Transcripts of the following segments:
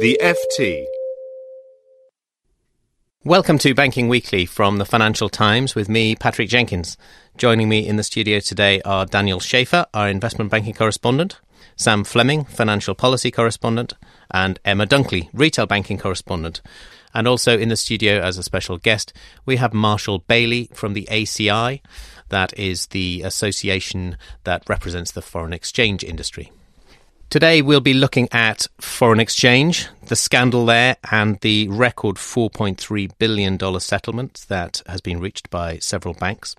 The FT. Welcome to Banking Weekly from the Financial Times with me, Patrick Jenkins. Joining me in the studio today are Daniel Schäfer, our investment banking correspondent, Sam Fleming, financial policy correspondent, and Emma Dunkley, retail banking correspondent. And also in the studio as a special guest, we have Marshall Bailey from the ACI, that is the association that represents the foreign exchange industry. Today, we'll be looking at foreign exchange, the scandal there, and the record $4.3 billion settlement that has been reached by several banks.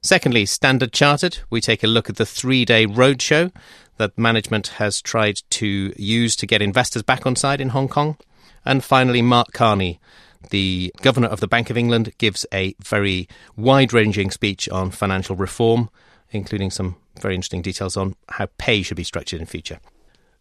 Secondly, Standard Chartered, we take a look at the three day roadshow that management has tried to use to get investors back on side in Hong Kong. And finally, Mark Carney, the governor of the Bank of England, gives a very wide ranging speech on financial reform, including some very interesting details on how pay should be structured in future.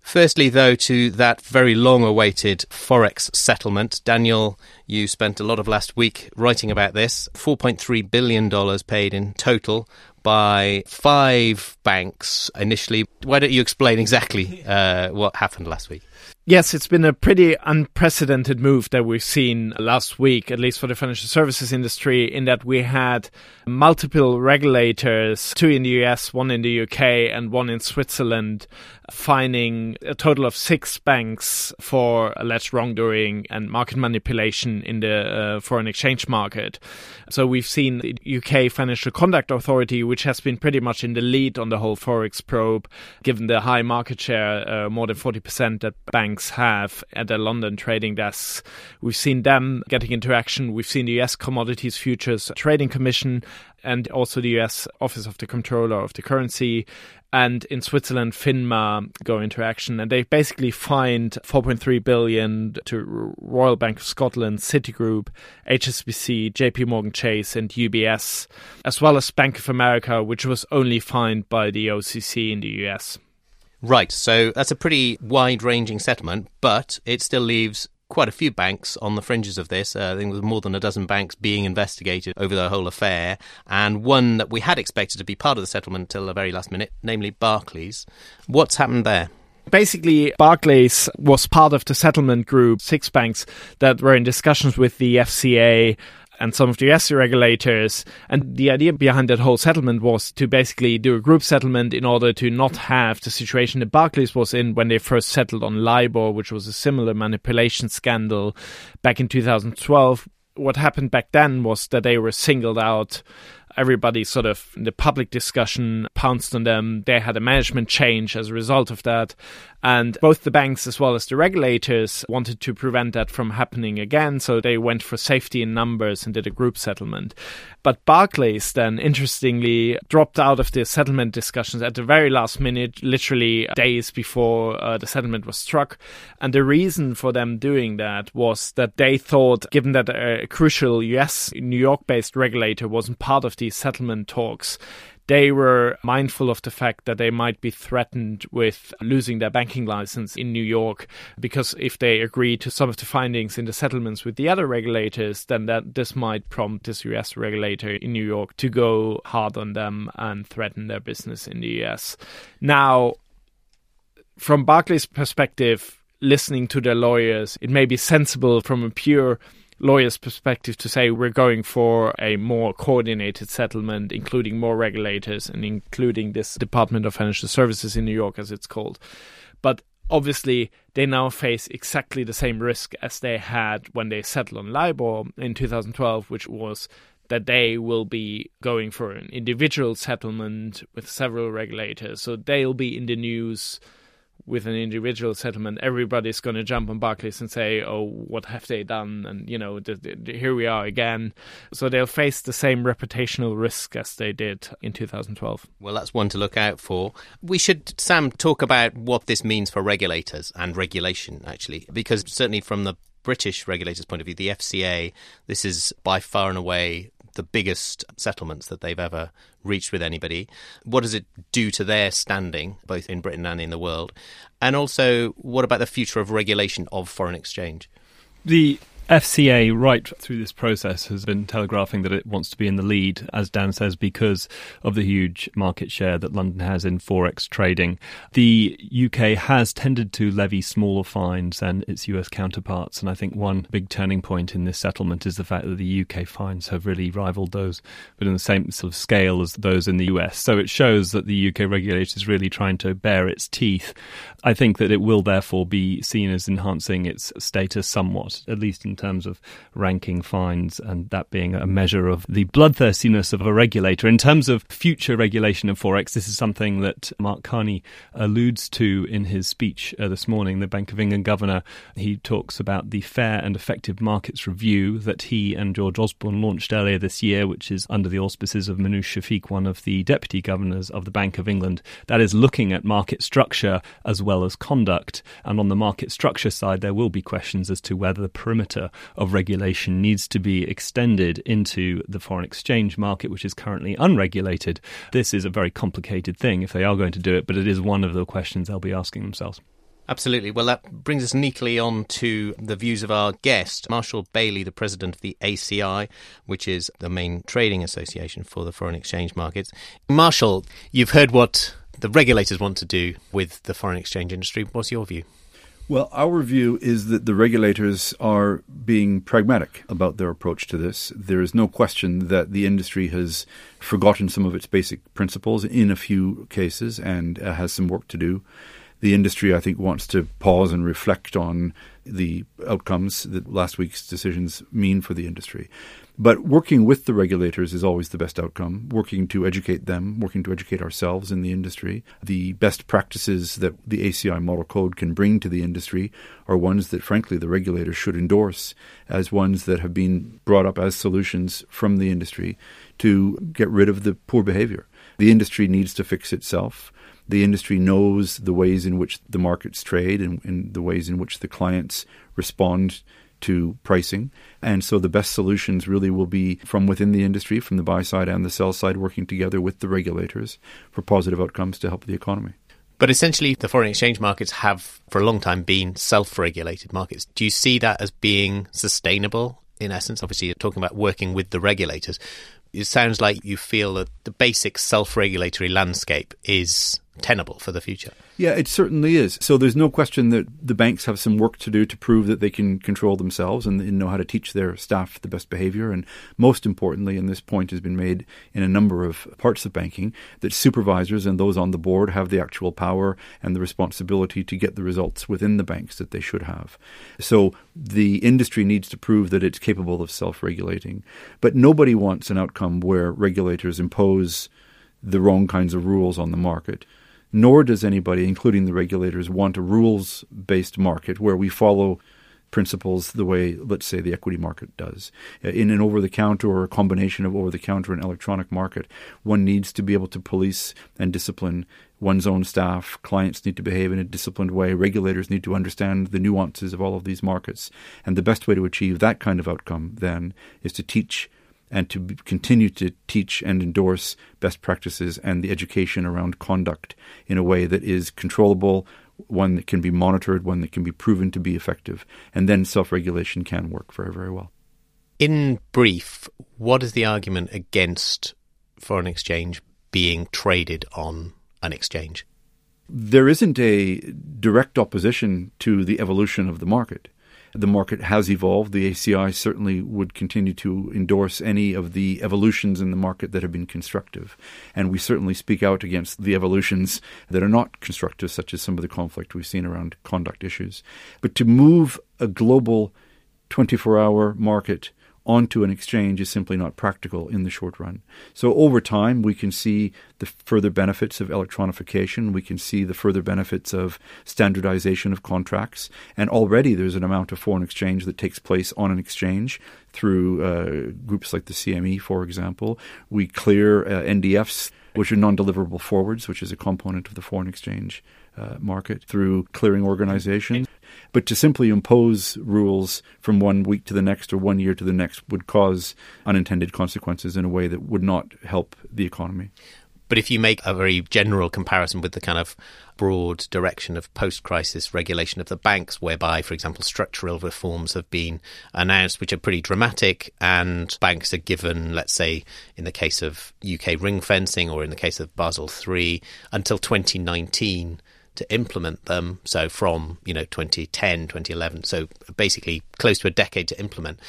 Firstly, though, to that very long awaited Forex settlement. Daniel, you spent a lot of last week writing about this. $4.3 billion paid in total by five banks initially. Why don't you explain exactly uh, what happened last week? Yes, it's been a pretty unprecedented move that we've seen last week, at least for the financial services industry, in that we had multiple regulators, two in the US, one in the UK, and one in Switzerland, fining a total of six banks for alleged wrongdoing and market manipulation in the uh, foreign exchange market. So we've seen the UK Financial Conduct Authority, which has been pretty much in the lead on the whole Forex probe, given the high market share, uh, more than 40% that banks have at their London trading desks. We've seen them getting into action. We've seen the US Commodities Futures Trading Commission and also the US Office of the Comptroller of the Currency and in Switzerland, FINMA go into action, and they basically fined 4.3 billion to Royal Bank of Scotland, Citigroup, HSBC, JP Morgan Chase, and UBS, as well as Bank of America, which was only fined by the OCC in the US. Right, so that's a pretty wide ranging settlement, but it still leaves quite a few banks on the fringes of this. Uh, I think there's more than a dozen banks being investigated over the whole affair, and one that we had expected to be part of the settlement until the very last minute, namely Barclays. What's happened there? Basically, Barclays was part of the settlement group, six banks that were in discussions with the FCA and some of the US regulators. And the idea behind that whole settlement was to basically do a group settlement in order to not have the situation that Barclays was in when they first settled on LIBOR, which was a similar manipulation scandal back in 2012. What happened back then was that they were singled out everybody sort of the public discussion pounced on them. They had a management change as a result of that. And both the banks as well as the regulators wanted to prevent that from happening again. So they went for safety in numbers and did a group settlement. But Barclays then, interestingly, dropped out of the settlement discussions at the very last minute, literally days before uh, the settlement was struck. And the reason for them doing that was that they thought, given that a crucial US, New York based regulator wasn't part of settlement talks, they were mindful of the fact that they might be threatened with losing their banking license in New York because if they agree to some of the findings in the settlements with the other regulators, then that this might prompt this US regulator in New York to go hard on them and threaten their business in the US. Now, from Barclays' perspective, listening to their lawyers, it may be sensible from a pure lawyer's perspective to say we're going for a more coordinated settlement, including more regulators and including this Department of Financial Services in New York, as it's called. But obviously, they now face exactly the same risk as they had when they settled on LIBOR in 2012, which was that they will be going for an individual settlement with several regulators. So they'll be in the news with an individual settlement, everybody's going to jump on Barclays and say, "Oh, what have they done?" And you know, here we are again. So they'll face the same reputational risk as they did in 2012. Well, that's one to look out for. We should, Sam, talk about what this means for regulators and regulation, actually, because certainly from the British regulators' point of view, the FCA, this is by far and away the biggest settlements that they've ever reached with anybody. What does it do to their standing, both in Britain and in the world? And also, what about the future of regulation of foreign exchange? The FCA, right through this process, has been telegraphing that it wants to be in the lead, as Dan says, because of the huge market share that London has in Forex trading. The UK has tended to levy smaller fines than its US counterparts, and I think one big turning point in this settlement is the fact that the UK fines have really rivaled those, but in the same sort of scale as those in the US. So it shows that the UK regulator is really trying to bare its teeth. I think that it will therefore be seen as enhancing its status somewhat, at least in in terms of ranking fines and that being a measure of the bloodthirstiness of a regulator. In terms of future regulation of Forex, this is something that Mark Carney alludes to in his speech uh, this morning, the Bank of England governor. He talks about the Fair and Effective Markets Review that he and George Osborne launched earlier this year, which is under the auspices of Minouche Shafik, one of the deputy governors of the Bank of England. That is looking at market structure as well as conduct. And on the market structure side, there will be questions as to whether the perimeter of regulation needs to be extended into the foreign exchange market, which is currently unregulated. This is a very complicated thing if they are going to do it, but it is one of the questions they'll be asking themselves. Absolutely. Well, that brings us neatly on to the views of our guest, Marshall Bailey, the president of the ACI, which is the main trading association for the foreign exchange markets. Marshall, you've heard what the regulators want to do with the foreign exchange industry. What's your view? Well, our view is that the regulators are being pragmatic about their approach to this. There is no question that the industry has forgotten some of its basic principles in a few cases and uh, has some work to do. The industry, I think, wants to pause and reflect on the outcomes that last week's decisions mean for the industry. But working with the regulators is always the best outcome. Working to educate them, working to educate ourselves in the industry. The best practices that the ACI model code can bring to the industry are ones that, frankly, the regulators should endorse as ones that have been brought up as solutions from the industry to get rid of the poor behavior. The industry needs to fix itself. The industry knows the ways in which the markets trade and, and the ways in which the clients respond to pricing. And so the best solutions really will be from within the industry, from the buy side and the sell side, working together with the regulators for positive outcomes to help the economy. But essentially, the foreign exchange markets have, for a long time, been self regulated markets. Do you see that as being sustainable in essence? Obviously, you're talking about working with the regulators. It sounds like you feel that the basic self regulatory landscape is tenable for the future. Yeah, it certainly is. So there's no question that the banks have some work to do to prove that they can control themselves and, know how to teach their staff the best behavior. And most importantly, and this point has been made in a number of parts of banking, that supervisors and those on the board have the actual power and the responsibility to get the results within the banks that they should have. So the industry needs to prove that it's capable of self regulating. But nobody wants an outcome where regulators impose the wrong kinds of rules on the market nor does anybody, including the regulators, want a rules based market where we follow principles the way, let's say, the equity market does. Uh, in an over the counter or a combination of over the counter and electronic market, one needs to be able to police and discipline one's own staff. Clients need to behave in a disciplined way. Regulators need to understand the nuances of all of these markets. And the best way to achieve that kind of outcome, then, is to teach and to continue to teach and endorse best practices and the education around conduct in a way that is controllable, one that can be monitored, one that can be proven to be effective, and then self regulation can work very, very well. In brief, what is the argument against foreign exchange being traded on an exchange? There isn't a direct opposition to the evolution of the market the market has evolved. The ACI certainly would continue to endorse any of the evolutions in the market that have been constructive. And we certainly speak out against the evolutions that are not constructive, such as some of the conflict we've seen around conduct issues. But to move a global 24 hour market onto an exchange is simply not practical in the short run. So over time, we can see the further benefits of electronification. We can see the further benefits of standardization of contracts. And already there's an amount of foreign exchange that takes place on an exchange through uh, groups like the CME, for example. We clear uh, NDFs, which are non deliverable forwards, which is a component of the foreign exchange uh, market, through clearing organizations. But to simply impose rules from one week to the next or one year to the next would cause unintended consequences in a way that would not help the economy. But if you make a very general comparison with the kind of broad direction of post crisis regulation of the banks, whereby, for example, structural reforms have been announced, which are pretty dramatic, and banks are given, let's say, in the case of UK ring fencing or in the case of Basel III, until 2019 to implement them. So from, you know, 2010, 2011. So basically close to a decade to implement.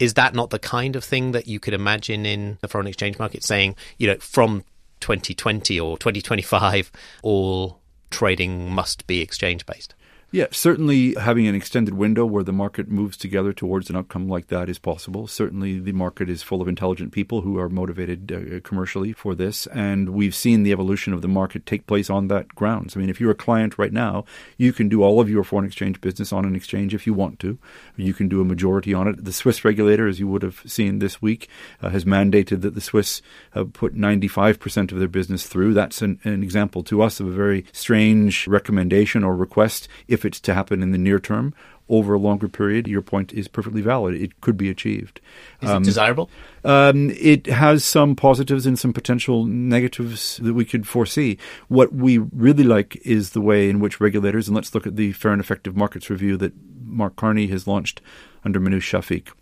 Is that not the kind of thing that you could imagine in the foreign exchange market saying, you know, from 2020 or 2025, all trading must be exchange based? Yeah, certainly having an extended window where the market moves together towards an outcome like that is possible. Certainly the market is full of intelligent people who are motivated uh, commercially for this. And we've seen the evolution of the market take place on that grounds. I mean, if you're a client right now, you can do all of your foreign exchange business on an exchange if you want to. You can do a majority on it. The Swiss regulator, as you would have seen this week, uh, has mandated that the Swiss uh, put 95% of their business through. That's an, an example to us of a very strange recommendation or request. If if it's to happen in the near term over a longer period, your point is perfectly valid. It could be achieved. Is um, it desirable? Um, it has some positives and some potential negatives that we could foresee. What we really like is the way in which regulators, and let's look at the Fair and Effective Markets Review that Mark Carney has launched under Minouche Shafik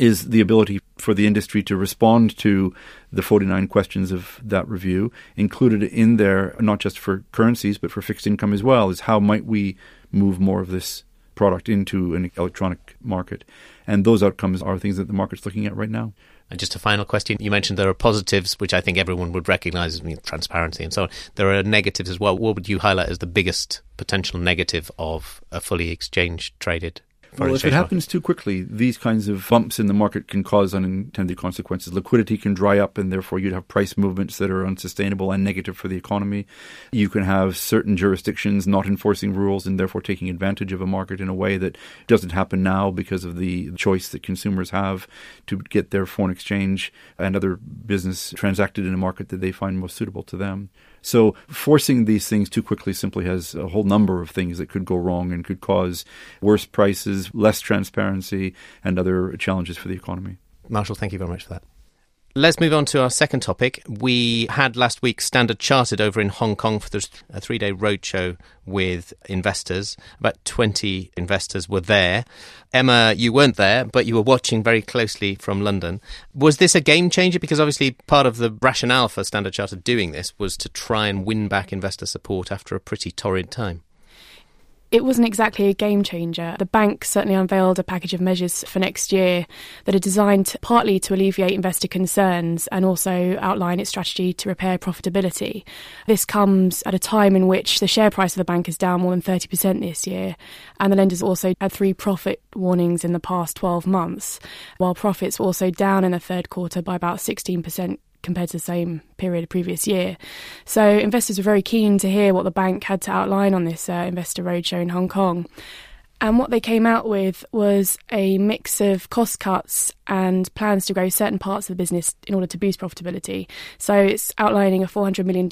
is the ability for the industry to respond to the 49 questions of that review. Included in there, not just for currencies, but for fixed income as well, is how might we move more of this product into an electronic market. And those outcomes are things that the market's looking at right now. And just a final question. You mentioned there are positives, which I think everyone would recognize as transparency and so on. There are negatives as well. What would you highlight as the biggest potential negative of a fully exchange traded well, if it happens too quickly, these kinds of bumps in the market can cause unintended consequences. Liquidity can dry up, and therefore you'd have price movements that are unsustainable and negative for the economy. You can have certain jurisdictions not enforcing rules and therefore taking advantage of a market in a way that doesn't happen now because of the choice that consumers have to get their foreign exchange and other business transacted in a market that they find most suitable to them. So forcing these things too quickly simply has a whole number of things that could go wrong and could cause worse prices, less transparency, and other challenges for the economy. Marshall, thank you very much for that. Let's move on to our second topic. We had last week Standard Chartered over in Hong Kong for a three day roadshow with investors. About 20 investors were there. Emma, you weren't there, but you were watching very closely from London. Was this a game changer? Because obviously, part of the rationale for Standard Chartered doing this was to try and win back investor support after a pretty torrid time it wasn't exactly a game changer. The bank certainly unveiled a package of measures for next year that are designed partly to alleviate investor concerns and also outline its strategy to repair profitability. This comes at a time in which the share price of the bank is down more than 30% this year, and the lenders also had three profit warnings in the past 12 months, while profits were also down in the third quarter by about 16% compared to the same period previous year. So investors were very keen to hear what the bank had to outline on this uh, investor roadshow in Hong Kong. And what they came out with was a mix of cost cuts and plans to grow certain parts of the business in order to boost profitability. So it's outlining a $400 million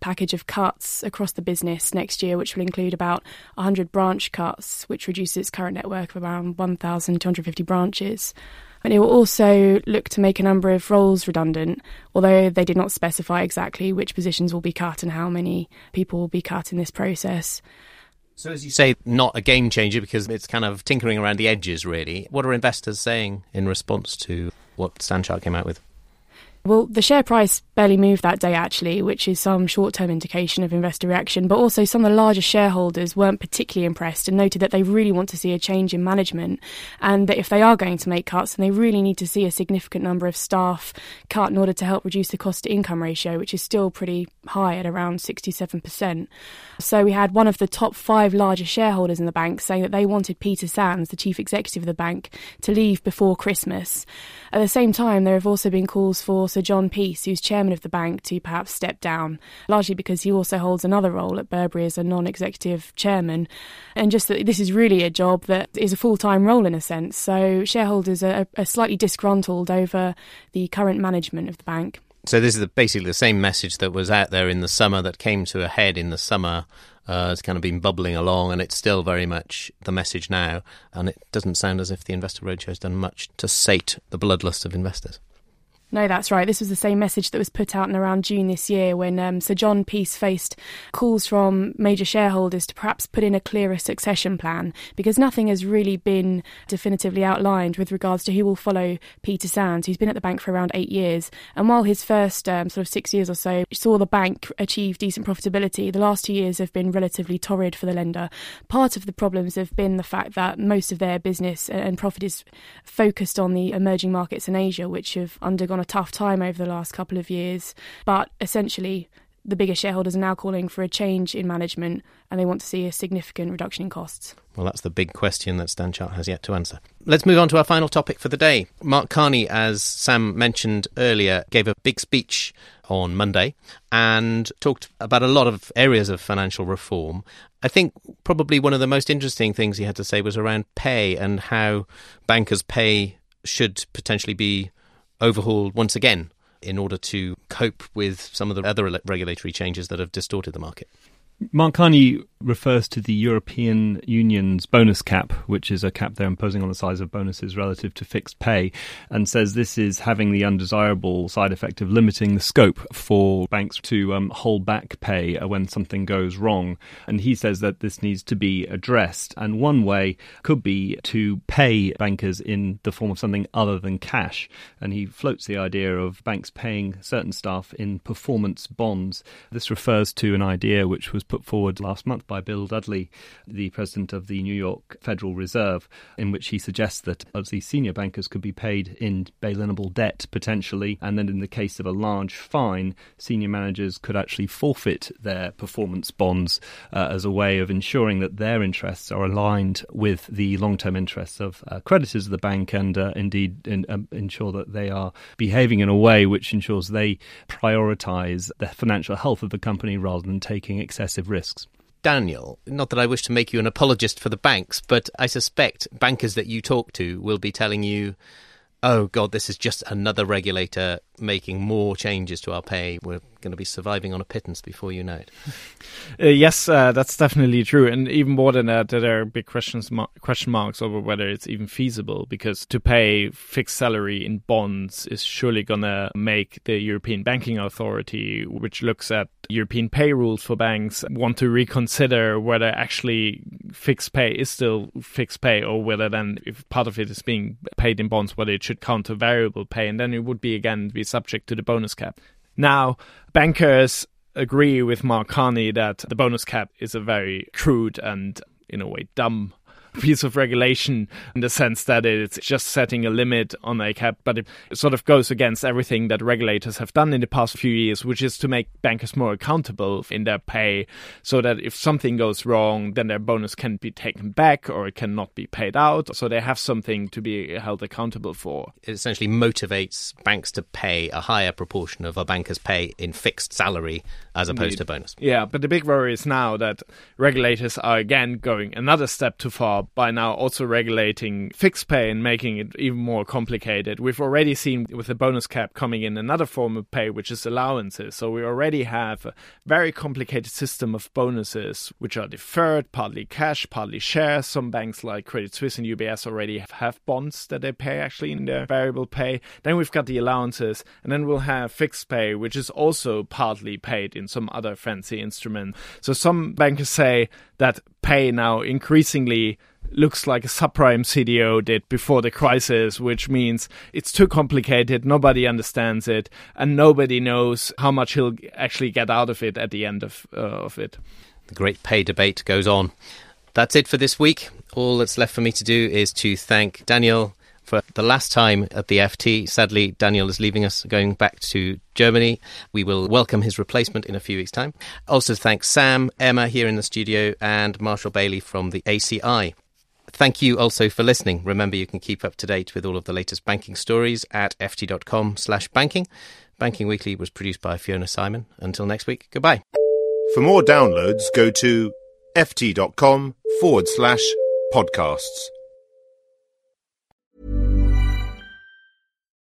package of cuts across the business next year, which will include about 100 branch cuts, which reduces its current network of around 1,250 branches. And it will also look to make a number of roles redundant, although they did not specify exactly which positions will be cut and how many people will be cut in this process. So, as you say, not a game changer because it's kind of tinkering around the edges, really. What are investors saying in response to what Stanchart came out with? Well, the share price barely moved that day, actually, which is some short term indication of investor reaction. But also, some of the larger shareholders weren't particularly impressed and noted that they really want to see a change in management and that if they are going to make cuts, then they really need to see a significant number of staff cut in order to help reduce the cost to income ratio, which is still pretty high at around 67%. So, we had one of the top five largest shareholders in the bank saying that they wanted Peter Sands, the chief executive of the bank, to leave before Christmas. At the same time, there have also been calls for Sir John Peace, who's chairman of the bank, to perhaps step down, largely because he also holds another role at Burberry as a non executive chairman. And just that this is really a job that is a full time role in a sense. So shareholders are, are slightly disgruntled over the current management of the bank. So this is basically the same message that was out there in the summer that came to a head in the summer. Uh, it's kind of been bubbling along, and it's still very much the message now. And it doesn't sound as if the investor roadshow has done much to sate the bloodlust of investors. No, that's right. This was the same message that was put out in around June this year when um, Sir John Peace faced calls from major shareholders to perhaps put in a clearer succession plan because nothing has really been definitively outlined with regards to who will follow Peter Sands, who's been at the bank for around eight years. And while his first um, sort of six years or so saw the bank achieve decent profitability, the last two years have been relatively torrid for the lender. Part of the problems have been the fact that most of their business and profit is focused on the emerging markets in Asia, which have undergone a tough time over the last couple of years. But essentially, the bigger shareholders are now calling for a change in management and they want to see a significant reduction in costs. Well, that's the big question that Stanchart has yet to answer. Let's move on to our final topic for the day. Mark Carney, as Sam mentioned earlier, gave a big speech on Monday and talked about a lot of areas of financial reform. I think probably one of the most interesting things he had to say was around pay and how bankers' pay should potentially be overhauled once again in order to cope with some of the other regulatory changes that have distorted the market. Mark Carney refers to the European Union's bonus cap, which is a cap they're imposing on the size of bonuses relative to fixed pay, and says this is having the undesirable side effect of limiting the scope for banks to um, hold back pay when something goes wrong. And he says that this needs to be addressed. And one way could be to pay bankers in the form of something other than cash. And he floats the idea of banks paying certain staff in performance bonds. This refers to an idea which was put forward last month by Bill Dudley, the president of the New York Federal Reserve, in which he suggests that the senior bankers could be paid in bail-inable debt potentially, and then in the case of a large fine, senior managers could actually forfeit their performance bonds uh, as a way of ensuring that their interests are aligned with the long-term interests of uh, creditors of the bank, and uh, indeed in, um, ensure that they are behaving in a way which ensures they prioritise the financial health of the company rather than taking excessive risks. Daniel, not that I wish to make you an apologist for the banks, but I suspect bankers that you talk to will be telling you, oh, God, this is just another regulator making more changes to our pay. We're going to be surviving on a pittance before you know it. Uh, yes, uh, that's definitely true. And even more than that, there are big questions mar- question marks over whether it's even feasible because to pay fixed salary in bonds is surely going to make the European Banking Authority, which looks at European pay rules for banks, want to reconsider whether actually fixed pay is still fixed pay or whether then if part of it is being paid in bonds, whether it should count to variable pay. And then it would be again be subject to the bonus cap. Now, bankers agree with Mark Carney that the bonus cap is a very crude and, in a way, dumb piece of regulation in the sense that it's just setting a limit on a cap, but it sort of goes against everything that regulators have done in the past few years, which is to make bankers more accountable in their pay so that if something goes wrong, then their bonus can be taken back or it cannot be paid out. So they have something to be held accountable for. It essentially motivates banks to pay a higher proportion of a banker's pay in fixed salary as opposed Indeed. to bonus. Yeah, but the big worry is now that regulators are again going another step too far by now also regulating fixed pay and making it even more complicated. We've already seen with the bonus cap coming in another form of pay, which is allowances. So we already have a very complicated system of bonuses, which are deferred, partly cash, partly shares. Some banks like Credit Suisse and UBS already have, bonds that they pay actually in their variable pay. Then we've got the allowances, and then we'll have fixed pay, which is also partly paid in some other fancy instrument. So some bankers say that pay now increasingly looks like a subprime CDO did before the crisis, which means it's too complicated, nobody understands it, and nobody knows how much he'll actually get out of it at the end of, uh, of it. The great pay debate goes on. That's it for this week. All that's left for me to do is to thank Daniel for the last time at the FT. Sadly, Daniel is leaving us, going back to Germany. We will welcome his replacement in a few weeks' time. Also, thanks Sam, Emma here in the studio, and Marshall Bailey from the ACI. Thank you also for listening. Remember, you can keep up to date with all of the latest banking stories at ft.com slash banking. Banking Weekly was produced by Fiona Simon. Until next week, goodbye. For more downloads, go to ft.com forward slash podcasts.